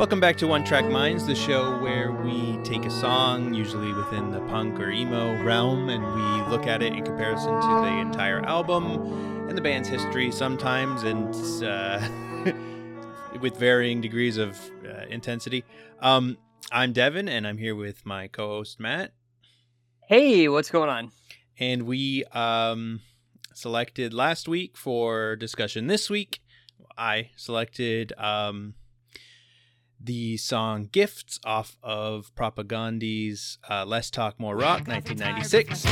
Welcome back to One Track Minds, the show where we take a song, usually within the punk or emo realm, and we look at it in comparison to the entire album and the band's history sometimes, and uh, with varying degrees of uh, intensity. Um, I'm Devin, and I'm here with my co host, Matt. Hey, what's going on? And we um, selected last week for discussion this week. I selected. Um, the song Gifts off of Propagandhi's uh, Less Talk More Rock 1996.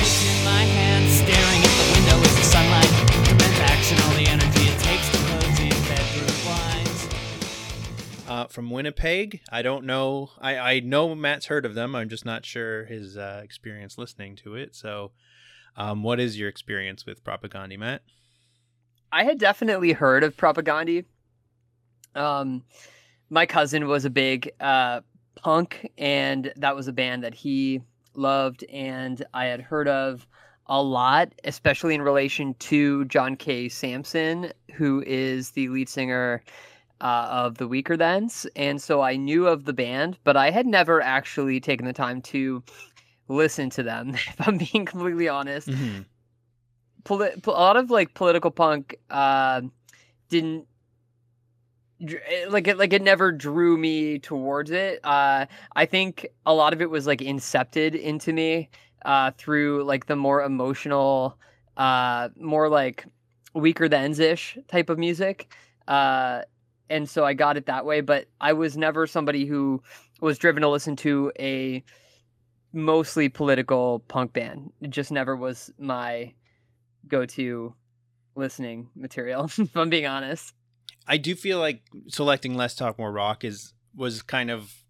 Uh, from Winnipeg. I don't know. I, I know Matt's heard of them. I'm just not sure his uh, experience listening to it. So, um, what is your experience with Propagandhi, Matt? I had definitely heard of Propagandhi. Um, my cousin was a big uh, punk, and that was a band that he loved, and I had heard of a lot, especially in relation to John K. Samson, who is the lead singer uh, of the Weakerthans, and so I knew of the band, but I had never actually taken the time to listen to them. If I'm being completely honest, mm-hmm. Poli- a lot of like political punk uh, didn't like it like it never drew me towards it uh i think a lot of it was like incepted into me uh through like the more emotional uh more like Weakerthans ish type of music uh and so i got it that way but i was never somebody who was driven to listen to a mostly political punk band. It just never was my go-to listening material if i'm being honest I do feel like selecting less talk more rock is was kind of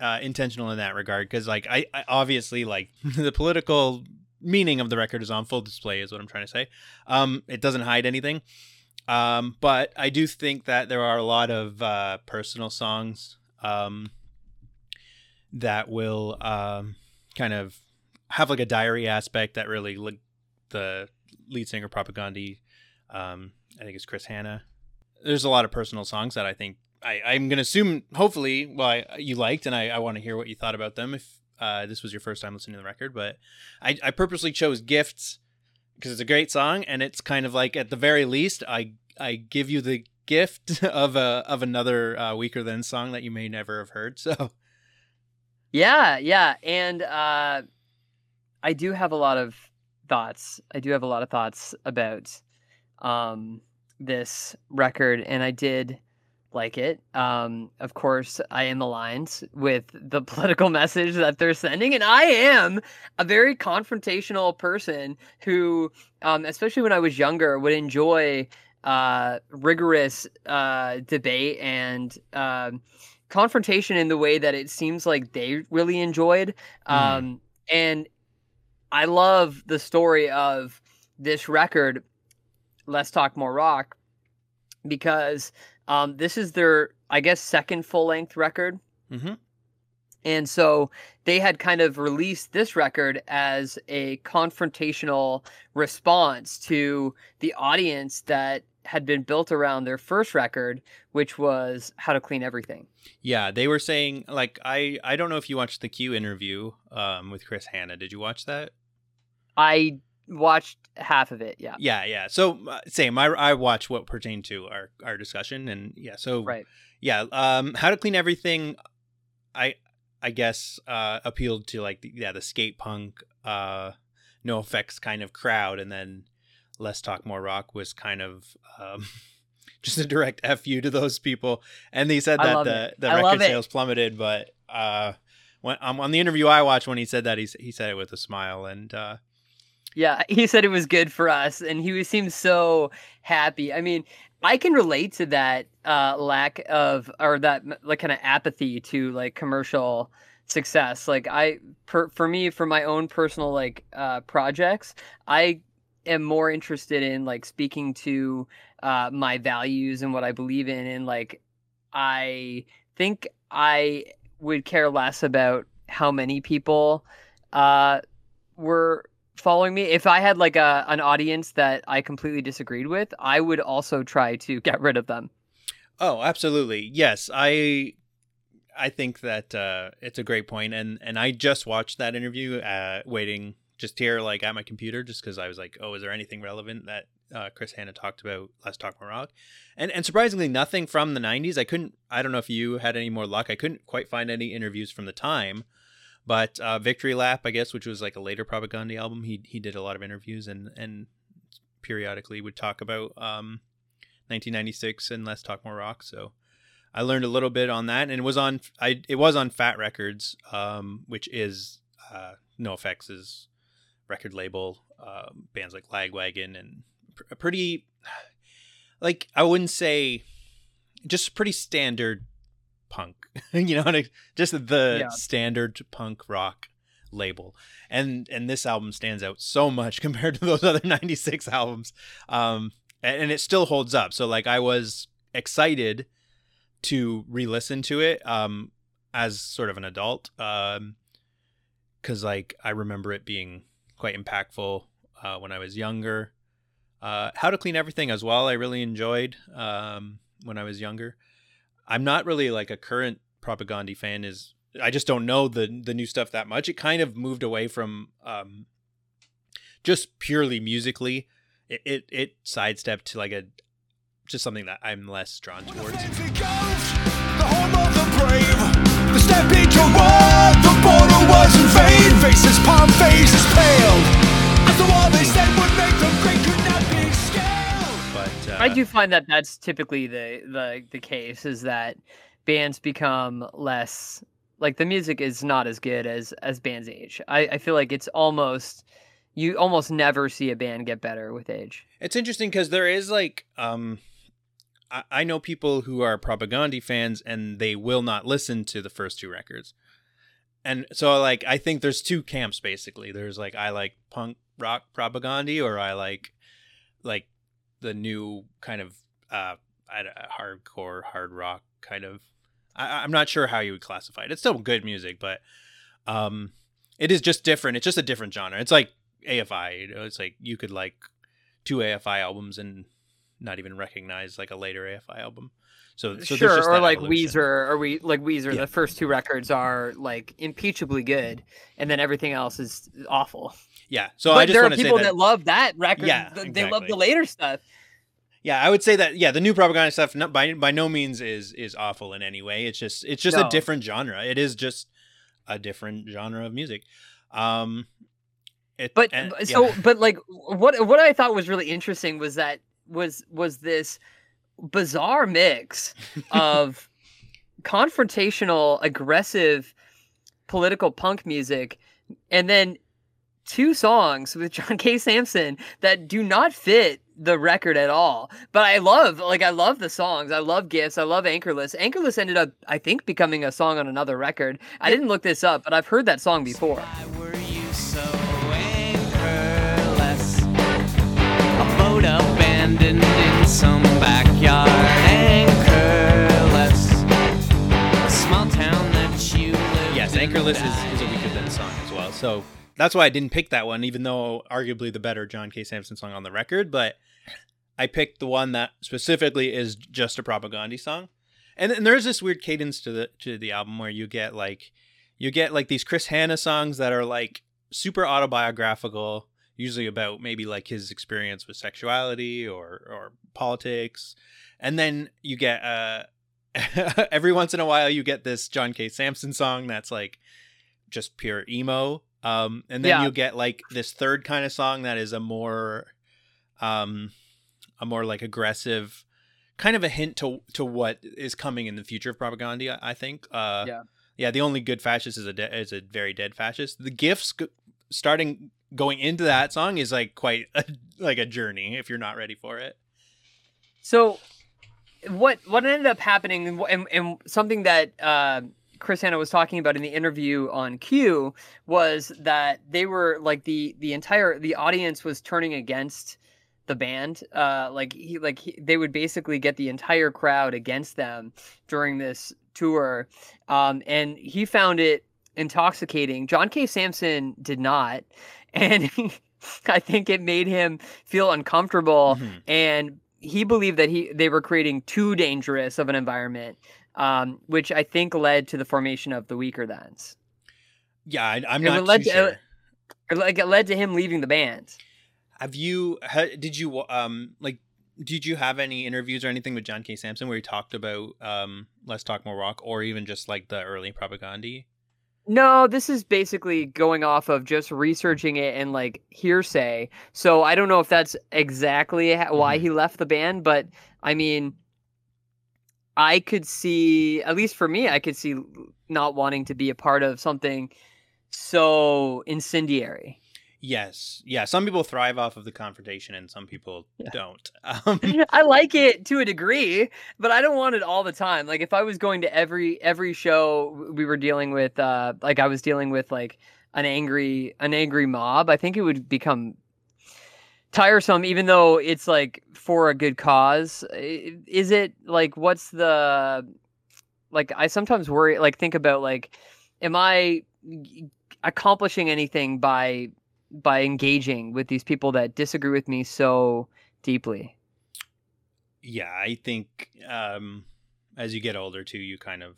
uh, intentional in that regard because like I, I, obviously like the political meaning of the record is on full display is what I'm trying to say. Um, it doesn't hide anything. Um, but I do think that there are a lot of uh, personal songs um, that will um, kind of have like a diary aspect that really like the lead singer Propagandhi. Um, I think it's Chris Hannah there's a lot of personal songs that I think I, I'm going to assume, hopefully, well, I, you liked, and I, I want to hear what you thought about them if uh, this was your first time listening to the record. But I, I purposely chose Gifts because it's a great song, and it's kind of like, at the very least, I, I give you the gift of a of another uh, Weakerthans song that you may never have heard. So, yeah, yeah, and uh, I do have a lot of thoughts. I do have a lot of thoughts about um, this record, and I did like it. Um, of course, I am aligned with the political message that they're sending, and I am a very confrontational person who, um, especially when I was younger, would enjoy uh, rigorous uh, debate and uh, confrontation in the way that it seems like they really enjoyed. Mm. Um, and I love the story of this record Less Talk More Rock because um, this is their, I guess, second full length record. Mm-hmm. And so they had kind of released this record as a confrontational response to the audience that had been built around their first record, which was How to Clean Everything. Yeah, they were saying like I I don't know if you watched the Q interview um, with Chris Hannah. Did you watch that? I watched half of it. Yeah. Yeah, yeah. So uh, same. I I watch what pertained to our our discussion, and yeah. So right. Yeah. Um, how to clean everything. I I guess uh appealed to like the, yeah the skate punk uh NOFX kind of crowd, and then less talk more rock was kind of um. just a direct fu to those people, and they said that the, the record sales plummeted. But uh, when um, on the interview I watched, when he said that, he he said it with a smile, and uh, yeah, he said it was good for us, and he seemed so happy. I mean, I can relate to that uh, lack of or that like kind of apathy to like commercial success. Like I, per, for me, for my own personal like uh, projects, I am more interested in like speaking to uh, my values and what I believe in, and like I think I would care less about how many people uh, were following me. If I had like a an audience that I completely disagreed with, I would also try to get rid of them. Oh, absolutely. Yes, I I think that uh, it's a great point, and and I just watched that interview, uh, waiting just here like at my computer, just because I was like, oh, is there anything relevant that uh, Chris Hannah talked about Less Talk More Rock, and and surprisingly nothing from the '90s. I couldn't. I don't know if you had any more luck. I couldn't quite find any interviews from the time, but uh, Victory Lap, I guess, which was like a later Propagandhi album, he he did a lot of interviews and and periodically would talk about um, 1996 and Less Talk More Rock. So I learned a little bit on that, and it was on I it was on Fat Wreck Chords, um, which is uh, NOFX's record label. Uh, bands like Lagwagon and pr- pretty like I wouldn't say just pretty standard punk, you know, just the yeah. standard punk rock label. And and this album stands out so much compared to those other 96 albums. Um and, and it still holds up. So like I was excited to re-listen to it um as sort of an adult um cuz like I remember it being quite impactful uh, when I was younger. Uh, How to Clean Everything as well. I really enjoyed um, when I was younger. I'm not really like a current Propagandhi fan. Is I just don't know the the new stuff that much. It kind of moved away from um, just purely musically. It, it it sidestepped to like a just something that I'm less drawn towards. The I do find that that's typically the the the case is that bands become less like the music is not as good as as bands age. I, I feel like it's almost you almost never see a band get better with age. It's interesting because there is like um I, I know people who are Propagandhi fans and they will not listen to the first two records. And so like I think there's two camps basically. There's like I like punk rock Propagandhi or I like like the new kind of uh, hardcore hard rock kind of. I, am not sure how you would classify it. It's still good music, but um, it is just different. It's just a different genre. It's like AFI. You know, it's like you could like two AFI albums and not even recognize like a later AFI album. So, so sure, or like evolution. Weezer, or we like Weezer. Yeah. The first two records are like impeachably good, and then everything else is awful. Yeah. So but I just there are people that, that, love that record. Yeah, they love the later stuff. Yeah, I would say that. Yeah, the new Propagandhi stuff not, by by no means is is awful in any way. It's just it's just no. a different genre. It is just a different genre of music. Um, it, but and, so, but like what what I thought was really interesting was that was was this bizarre mix of confrontational, aggressive, political punk music, and then two songs with John K. Samson that do not fit the record at all. But I love, like, I love the songs. I love Gifts. I love Anchorless. Anchorless ended up, I think, becoming a song on another record. I didn't look this up, but I've heard that song before. abandoned in some backyard anchorless small town that you live yes anchorless is, is a Weakerthans song as well so that's why I didn't pick that one, even though arguably the better John K. Samson song on the record. But I picked the one that specifically is just a Propagandhi song. And, and there's this weird cadence to the to the album where you get like you get like these Chris Hannah songs that are like super autobiographical, usually about maybe like his experience with sexuality or or politics. And then you get uh every once in a while you get this John K. Samson song that's like just pure emo um, and then yeah. you get like this third kind of song that is a more, um, a more like aggressive, kind of a hint to to what is coming in the future of Propagandhi. I, think. Uh, yeah. Yeah. The only good fascist is a de- is a very dead fascist. The gifts g- starting going into that song is like quite a, like a journey if you're not ready for it. So, what what ended up happening and, and something that. Uh, Chris Hannah was talking about in the interview on Q was that they were like the the entire the audience was turning against the band. Uh, like he like he, they would basically get the entire crowd against them during this tour, um, and he found it intoxicating. John K. Samson did not, and he, I think it made him feel uncomfortable mm-hmm. and he believed that he they were creating too dangerous of an environment um, which I think led to the formation of the Weakerthans. Yeah, I, I'm It not led too to- sure. Or, Like it led to him leaving the band. Have you? ha- Did you? Um, like, did you have any interviews or anything with John K. Samson where he talked about um, Less Talk More Rock, or even just like the early Propagandhi? No, this is basically going off of just researching it and like hearsay. So I don't know if that's exactly why Mhm. he left the band, but I mean, I could see, at least for me, I could see not wanting to be a part of something so incendiary. Yes, yeah. Some people thrive off of the confrontation, and some people Yeah. don't. Um, I like it to a degree, but I don't want it all the time. Like if I was going to every every show we were dealing with uh like I was dealing with like an angry an angry mob, I think it would become tiresome even though it's like for a good cause. Is it like what's the like I sometimes worry like think about like am I accomplishing anything by by engaging with these people that disagree with me so deeply? yeah, I think um, as you get older too, you kind of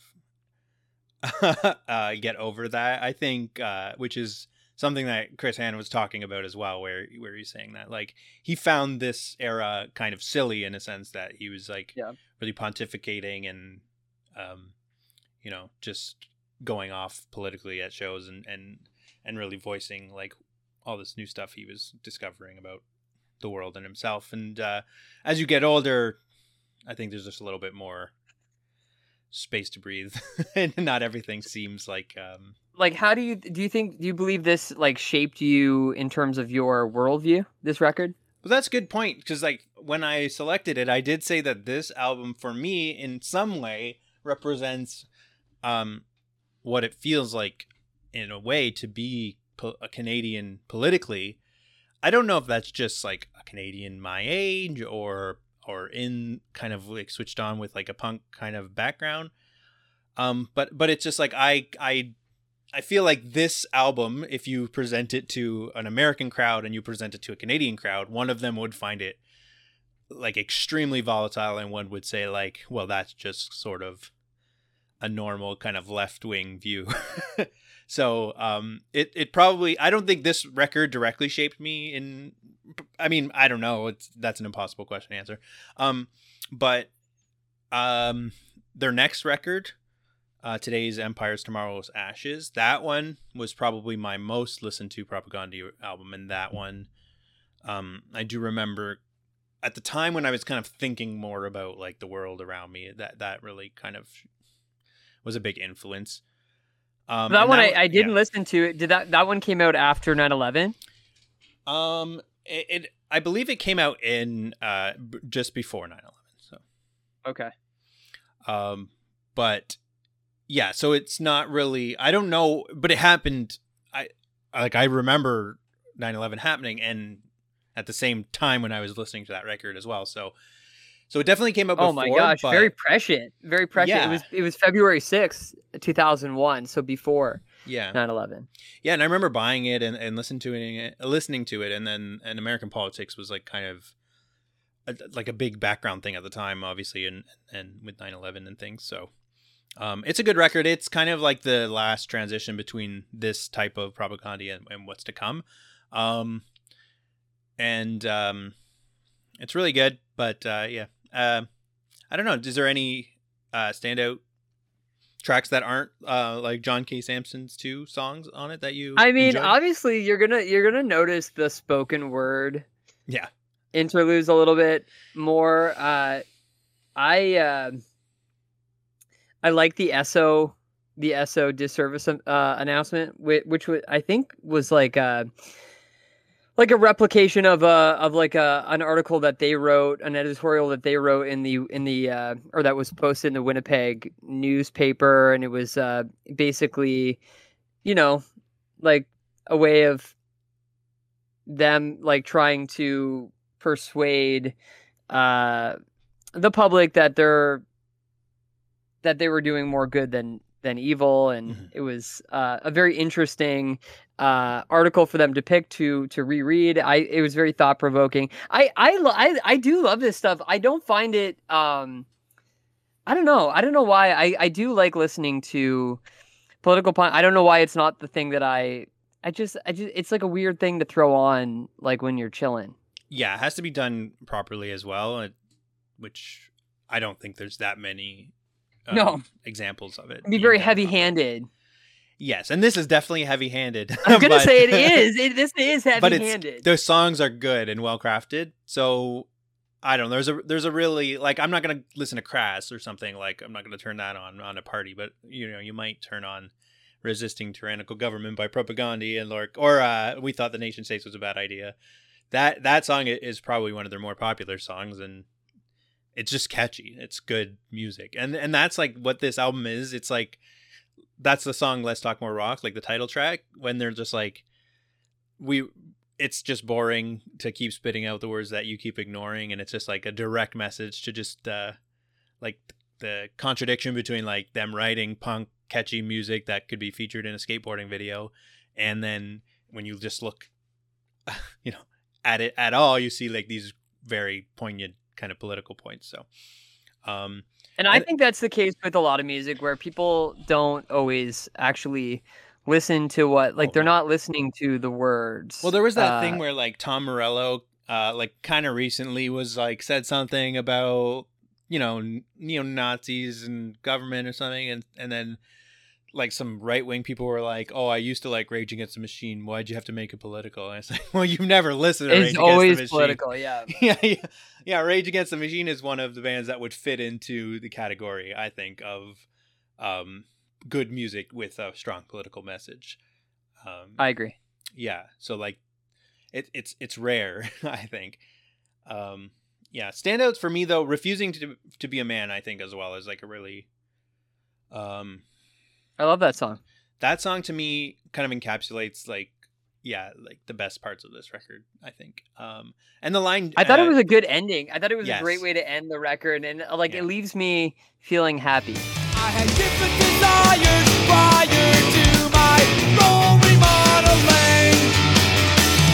uh, get over that. I think, uh, which is something that Chris Hannah was talking about as well, where where he's saying that like he found this era kind of silly in a sense that he was like Yeah. really pontificating and um, you know just going off politically at shows and and and really voicing like all this new stuff he was discovering about the world and himself. And uh, as you get older, I think there's just a little bit more space to breathe, and not everything seems like. Um, like how do you do you think do you believe this like shaped you in terms of your worldview this record well that's a good point because, like, when I selected it, I did say that this album, for me, in some way, represents um, what it feels like, in a way, to be po- a Canadian politically. I don't know if that's just like a Canadian my age or or in kind of like switched on with like a punk kind of background. Um, but but it's just like I I I feel like this album, if you present it to an American crowd and you present it to a Canadian crowd, one of them would find it like extremely volatile, and one would say like, well, that's just sort of a normal kind of left wing view. so um, it it probably I don't think this record directly shaped me in. I mean, I don't know. It's that's an impossible question to answer. Um, but um, their next record uh, today's Empires, Tomorrow's Ashes. That one was probably my most listened to Propagandhi album, and that one, um, I do remember at the time when I was kind of thinking more about like the world around me. That that really kind of was a big influence. Um, that one that I, I didn't yeah. listen to it did that that one came out after 9-11 Um, it, it I believe it came out in uh b- just before 9/11. So. okay um but yeah so it's not really i don't know but it happened i like i remember 9-11 happening and at the same time when i was listening to that record as well so so it definitely came out oh before my gosh but very prescient very prescient. Yeah. it was it was february 6th 2001 so before yeah. 9-11 yeah and i remember buying it and, and listening to it listening to it and then and american politics was like kind of a, like a big background thing at the time obviously and and with 9-11 and things so um, it's a good record. It's kind of like the last transition between this type of Propagandhi and, and what's to come um, and um, it's really good but uh, yeah uh, i don't know is there any uh, standout tracks that aren't uh, like john k samson's two songs on it that you i mean enjoyed? obviously you're gonna you're gonna notice the spoken word yeah interludes a little bit more. Uh, I uh, I like the ESO the ESO disservice um, uh, announcement, which, which I think was like a like a replication of a of like a an article that they wrote, an editorial that they wrote in the in the uh, or that was posted in the Winnipeg newspaper, and it was uh, basically, you know, like a way of them like trying to persuade uh the public that they're that they were doing more good than than evil and Mhm. it was uh, a very interesting uh article for them to pick to to reread i it was very thought provoking I, I i i do love this stuff i don't find it um I don't know. I don't know why. I I do like listening to political punk. I don't know why it's not the thing that I. I just I just it's like a weird thing to throw on like when you're chilling. Yeah, it has to be done properly as well, which I don't think there's that many um, No. examples of it. Be very heavy-handed. Yes, and this is definitely heavy-handed. I'm gonna but- say it is. It, this is heavy but it's handed. the songs are good and well crafted. So I don't know. There's a there's a really like I'm not gonna listen to Crass or something like I'm not gonna turn that on on a party, but you know you might turn on resisting tyrannical government by Propagandhi and Lork or uh, we thought the nation states was a bad idea. That that song is probably one of their more popular songs and it's just catchy. It's good music. And and that's like what this album is. It's like that's the song Less Talk More Rock, like the title track when they're just like we it's just boring to keep spitting out the words that you keep ignoring and it's just like a direct message to just uh like the contradiction between like them writing punk catchy music that could be featured in a skateboarding video and then when you just look you know at it at all you see like these very poignant kind of political points so um And I And- think that's the case with a lot of music where people don't always actually listen to what like Oh, they're not listening to the words. Well, there was that Uh, thing where like Tom Morello, uh, like kind of recently was like said something about you know neo Nazis and government or something, and and then like some right wing people were like, "Oh, I used to like Rage Against the Machine. Why'd you have to make it political?" And it's like, well, you've never listened to Rage It's Against the always political, yeah. yeah, yeah, yeah. Rage Against the Machine is one of the bands that would fit into the category, I think, of um, good music with a strong political message. Um, I agree. yeah so like it, it's it's rare i think um yeah standouts for me though refusing to to be a man i think as well is like a really um I love that song. that song to me kind of encapsulates like yeah like the best parts of this record i think um and the line I thought uh, it was a good ending. I thought it was a great way to end the record, and uh, like Yeah. it leaves me feeling happy. I had different desires prior to my role remodeling.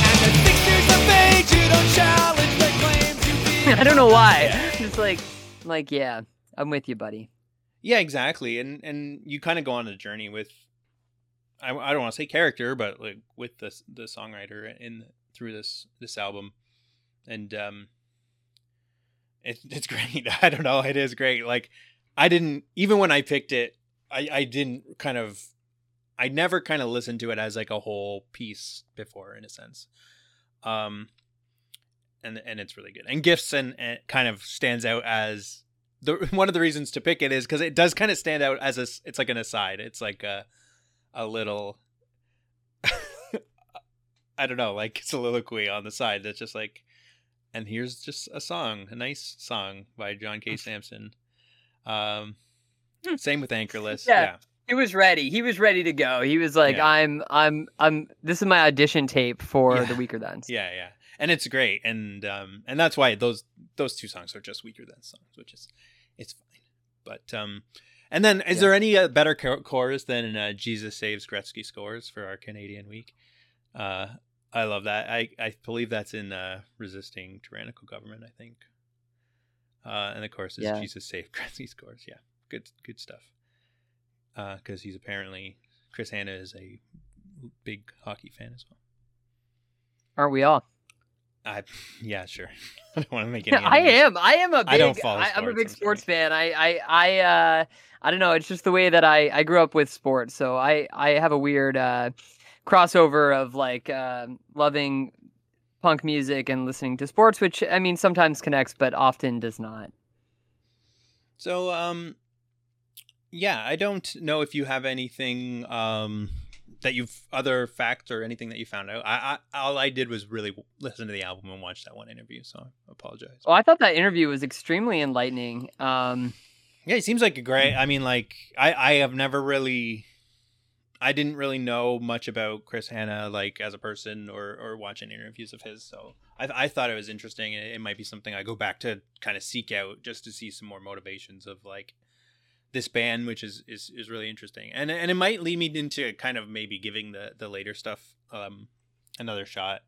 And at six of age, you don't challenge the claim to be. I don't know why. Yeah. Just like, like yeah, I'm with you, buddy. Yeah, exactly. And and you kind of go on a journey with I, I don't want to say character, but like with the the songwriter in through this this album. And um it, it's great. I don't know, it is great. Like I didn't even when I picked it, I I didn't kind of I never kind of listened to it as like a whole piece before in a sense. Um and and it's really good. And Gifts and, and kind of stands out as the one of the reasons to pick it is because it does kind of stand out as a. it's like an aside. It's like a a little I don't know, like soliloquy on the side that's just like and here's just a song, a nice song by John K. Samson. Um Hmm. same with Anchorless. Yeah. yeah. He was ready. He was ready to go. He was like, Yeah. I'm, I'm, I'm. This is my audition tape for Yeah. the Weakerthans. Yeah, yeah. And it's great. And um and that's why those those two songs are just Weakerthans songs, which is it's fine. But um and then is Yeah. there any uh, better cho- chorus than uh, Jesus saves Gretzky scores for our Canadian week? Uh I love that. I I believe that's in uh resisting tyrannical government, I think. Uh and of course it's Yeah. Jesus saved Gretzky scores. Yeah. Good good stuff. Uh cuz he's apparently Chris Hannah is a big hockey fan as well. Aren't we all? I yeah, sure. I don't want to make any. I am. I am a big. I don't follow I, am a sports, big I'm sports fan. I, I, I, uh, I don't know. It's just the way that I, I grew up with sports. So I, I have a weird uh, crossover of like um loving punk music and listening to sports, which I mean sometimes connects, but often does not. So um, yeah, I don't know if you have anything um that you've other facts or anything that you found out. I, I all I did was really listen to the album and watch that one interview. So I apologize. Well, I thought that interview was extremely enlightening. Um, Yeah, he seems like a great. I mean, like I I have never really. I didn't really know much about Chris Hannah, like as a person, or or watching interviews of his. So I I thought it was interesting. It, it might be something I go back to kind of seek out just to see some more motivations of like this band, which is is is really interesting, and and it might lead me into kind of maybe giving the the later stuff um another shot.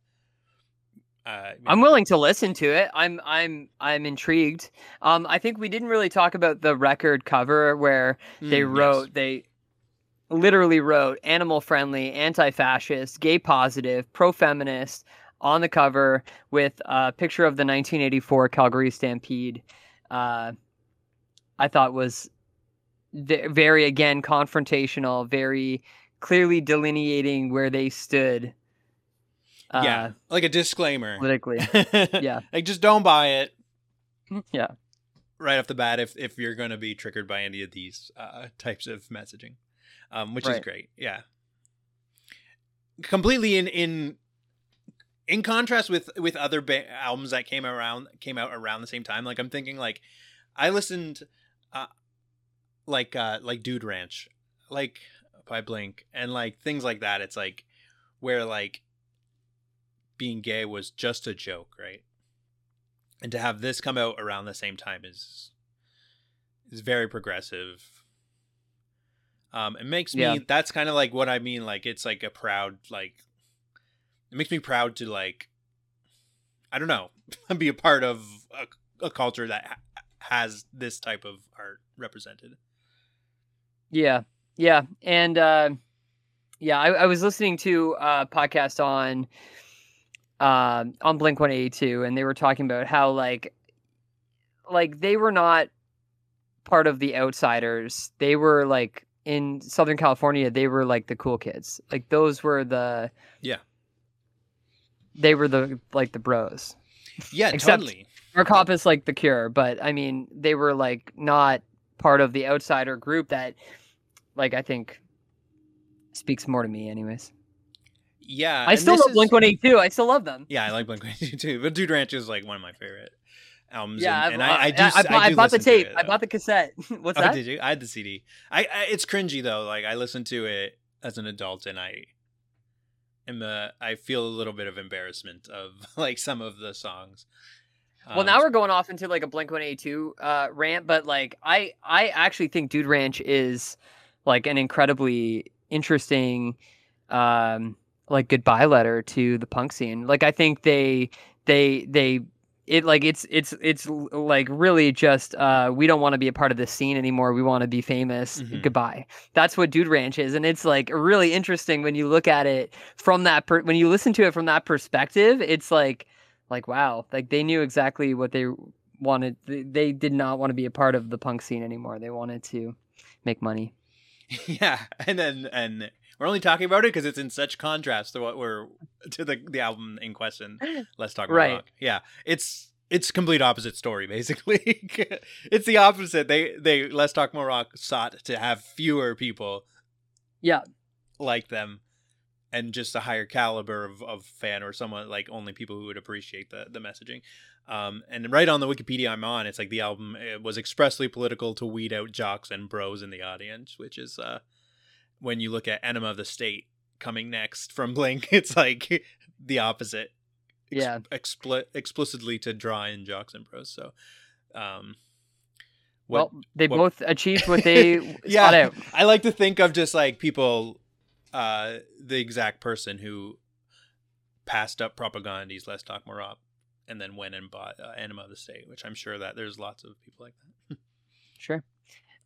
Uh, I'm willing to listen to it. I'm I'm I'm intrigued. Um, I think we didn't really talk about the record cover where they Mm, yes. wrote they literally wrote animal friendly, anti fascist, gay positive, pro feminist on the cover with a picture of the 1984 Calgary Stampede. Uh, I thought was very again confrontational, very clearly delineating where they stood. Uh, yeah, like a disclaimer. politically. Yeah. like just don't buy it Yeah. right off the bat if if you're going to be triggered by any of these uh, types of messaging, um, which is great. Yeah, completely in in in contrast with with other ba- albums that came around came out around the same time. Like I'm thinking like I listened uh, like uh like Dude Ranch, like by Blink, and like things like that. It's like where like being gay was just a joke, right? And to have this come out around the same time is is very progressive. Um, it makes me Yeah. that's kind of like what I mean. Like it's like a proud like it makes me proud to like I don't know be a part of a, a culture that ha- has this type of art represented. Yeah, yeah, and uh, yeah, I, I was listening to a podcast on um on Blink One Eighty Two, and they were talking about how like like they were not part of the outsiders. They were like in Southern California. They were like the cool kids. Like those were the Yeah. They were the like the bros. Yeah, Except- totally. Mark Hoppus like the Cure, but I mean they were like not part of the outsider group that, like I think, speaks more to me. Anyways, Yeah, I still love is- Blink One Eighty Two. I still love them. Yeah, I like Blink One Eighty Two, too. but Dude Ranch is like one of my favorite albums. Yeah, and, and I, I do. I, bought, I do bought the tape. it, I bought the cassette. What's oh, that? did you? I had the CD. I, I it's cringy though. Like I listened to it as an adult, and I am uh, I feel a little bit of embarrassment of like some of the songs. Well, Um, now we're going off into like a Blink One Eighty Two uh, rant, but like I I actually think Dude Ranch is like an incredibly interesting um like goodbye letter to the punk scene. Like I think they they they it like it's it's it's like really just uh we don't want to be a part of this scene anymore. We want to be famous. Mhm. Goodbye. That's what Dude Ranch is, and it's like really interesting when you look at it from that per- when you listen to it from that perspective. It's like like wow like they knew exactly what they wanted they, did not want to be a part of the punk scene anymore they wanted to make money yeah, and then and we're only talking about it because it's in such contrast to what we're to the the album in question. Let's talk about Right. rock. Yeah, it's it's complete opposite story basically. it's the opposite. They they Less Talk More Rock sought to have fewer people yeah like them and just a higher caliber of, of fan or someone like only people who would appreciate the, the messaging um, and right on the wikipedia i'm on it's like the album was expressly political to weed out jocks and bros in the audience which is uh, when you look at enema of the state coming next from blink it's like the opposite Ex- Yeah. expli- explicitly to draw in jocks and bros so um what well they what- both achieved what they Yeah. sought out I like to think of just like people, uh, the exact person who passed up Propagandhi's Let's Talk More Up and then went and bought uh, Enema of the State, which I'm sure that there's lots of people like that. sure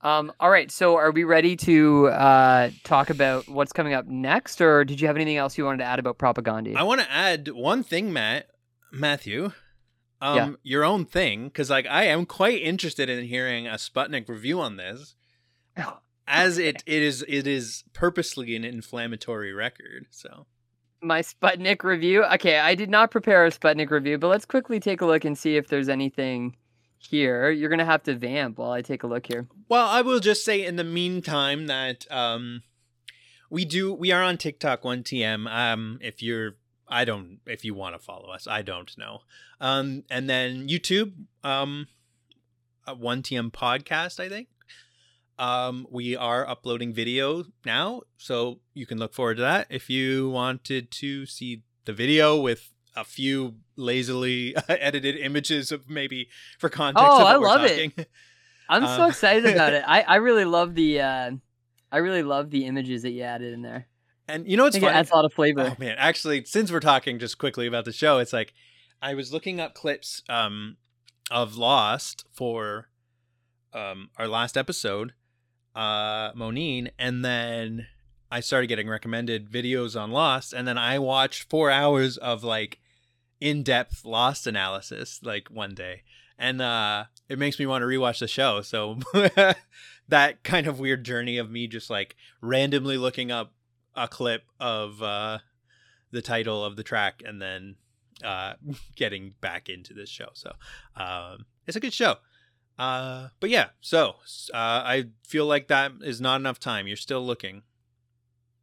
um all right so are we ready to uh talk about what's coming up next or did you have anything else you wanted to add about Propagandhi I want to add one thing, Matt, Matthew. Um, Yeah. your own thing, because like I am quite interested in hearing a Sputnik review on this, as it it is it is purposely an inflammatory record. So my Sputnik review. Okay, I did not prepare a Sputnik review, but let's quickly take a look and see if there's anything here. You're gonna have to vamp while I take a look here. Well, I will just say in the meantime that um we do we are on TikTok 1TM. Um if you're I don't if you want to follow us, I don't know. Um and then YouTube um a 1TM podcast, I think. Um we are uploading video now, so you can look forward to that. If you wanted to see the video with a few lazily edited images of maybe for context Oh, of I love it. I'm so Um, excited about it. I, I really love the uh, I really love the images that you added in there. And you know I what's think it adds a lot of flavor. Oh man, actually, since we're talking just quickly about the show, it's like I was looking up clips um of Lost for um our last episode, uh Monine, and then I started getting recommended videos on Lost, and then I watched four hours of like in-depth Lost analysis like one day, and uh it makes me want to rewatch the show. So that kind of weird journey of me just like randomly looking up a clip of uh the title of the track and then uh getting back into this show. So um it's a good show. Uh but yeah, so uh I feel like that is not enough time. You're still looking.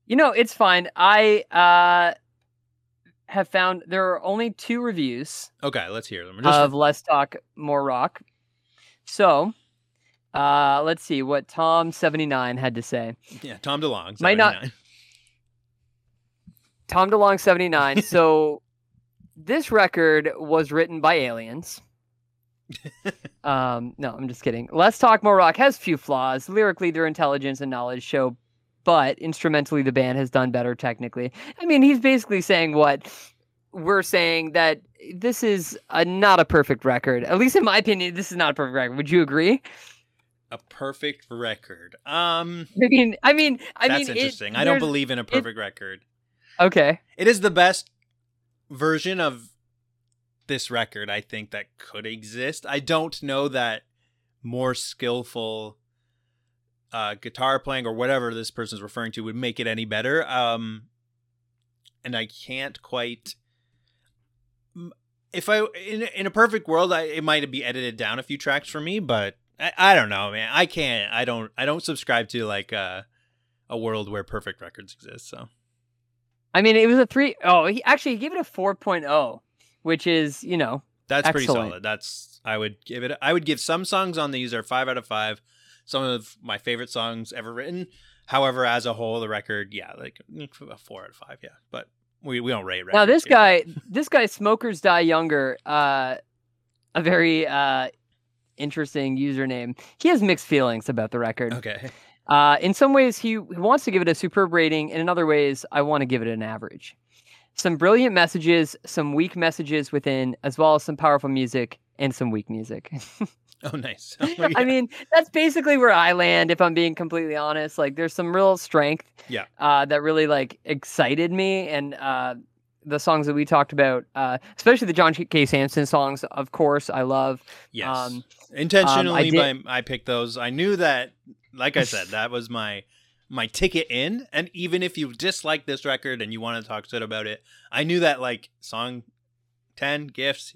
You know, it's fine. I uh have found there are only two reviews Okay, let's hear them. Just of Less Talk More Rock. So, uh let's see what Tom79 had to say. yeah, Tom DeLonge. Might not- 79. Tom DeLonge 79. so this record was written by aliens. Um, no, I'm just kidding. Less Talk More Rock has few flaws. Lyrically, their intelligence and knowledge show, but instrumentally, the band has done better technically. I mean, he's basically saying what we're saying that this is a, not a perfect record. At least in my opinion, this is not a perfect record. Would you agree? A perfect record. Um I mean, I mean, I that's mean, it- interesting. I don't believe in a perfect record. Okay. It is the best version of this record I think that could exist. I don't know that more skillful uh, guitar playing or whatever this person's referring to would make it any better. Um, and I can't quite. If I in in a perfect world, I, it might be edited down a few tracks for me, but I, I don't know, man. I can't. I don't. I don't subscribe to like uh, a world where perfect records exist. So I mean, it was a three oh he actually he gave it a 4.0, which is, you know, That's pretty solid. That's I would give it. I would give some songs on these are five out of five. Some of my favorite songs ever written. However, as a whole, the record, yeah, like a four out of five. Yeah, but we, we don't rate. now this here. guy, this guy, smokers die younger. Uh, a very uh interesting username. He has mixed feelings about the record. Okay. Uh, in some ways, he, he wants to give it a superb rating, and in other ways, I want to give it an average. Some brilliant messages, some weak messages within, as well as some powerful music and some weak music. Oh, nice. I mean, that's basically where I land, if I'm being completely honest. Like, there's some real strength, Yeah. uh, that really like excited me, and uh, the songs that we talked about, uh, especially the John K. Samson songs, of course, I love. yes, um, intentionally. did- by I picked those. I knew that. Like I said, that was my my ticket in. And even if you dislike this record and you want to talk shit about it, I knew that like song ten gifts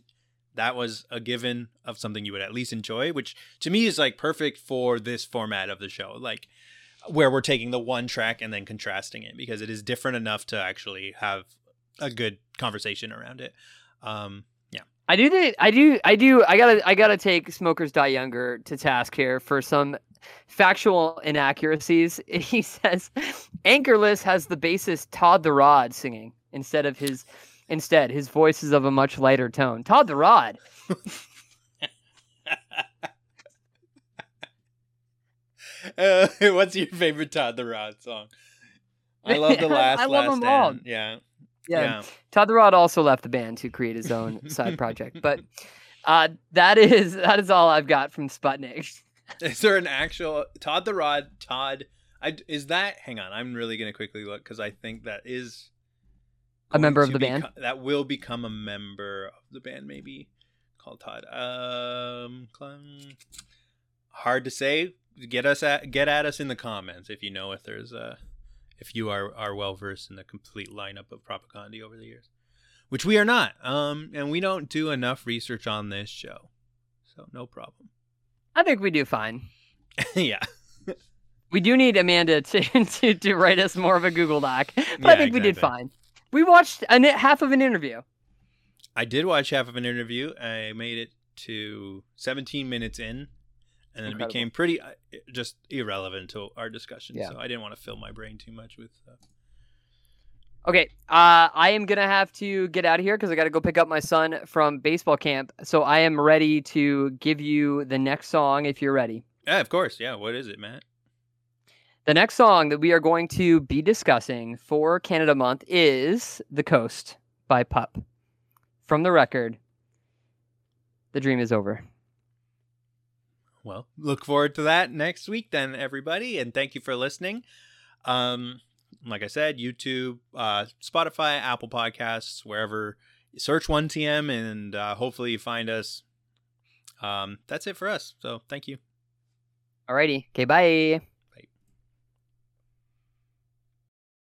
that was a given of something you would at least enjoy, which to me is like perfect for this format of the show. Like where we're taking the one track and then contrasting it because it is different enough to actually have a good conversation around it. Um yeah, I do I do I do I gotta I gotta take Smokers Die Younger to task here for some factual inaccuracies. He says Anchorless has the bassist Todd the Rod singing instead of his instead his voice is of a much lighter tone. Todd the Rod. Uh, what's your favorite Todd the Rod song? I love the last. I love last them all. Yeah, Yeah. yeah. Todd the Rod also left the band to create his own side project. But uh, that is that is all I've got from Sputnik. Is there an actual Todd the Rod? Todd, I is that? Hang on, I'm really gonna quickly look because I think that is A member of the band? that will become a member of the band, maybe called Todd. Um, hard to say. Get us at get at us in the comments if you know if there's a if you are are well versed in the complete lineup of Propagandhi over the years, which we are not. Um, and we don't do enough research on this show, so no problem. I think we do fine. yeah. We do need Amanda to, to, to write us more of a Google Doc, but Yeah, I think we did fine. We watched an, half of an interview. I did watch half of an interview. I made it to 17 minutes in, and then it became pretty uh, just irrelevant to our discussion. Yeah. So I didn't want to fill my brain too much with. Uh... Okay, uh, I am gonna have to get out of here because I got to go pick up my son from baseball camp. So I am ready to give you the next song if you're ready. Yeah, of course. Yeah. What is it, Matt? The next song that we are going to be discussing for Canada Month is "The Coast" by Pup from the record the dream is over. Well, look forward to that next week, then, everybody, and thank you for listening. Um, like I said, YouTube, uh, Spotify, Apple Podcasts, wherever. Search one TM, and uh, hopefully you find us. Um, that's it for us. So thank you. Alrighty. Okay. Bye.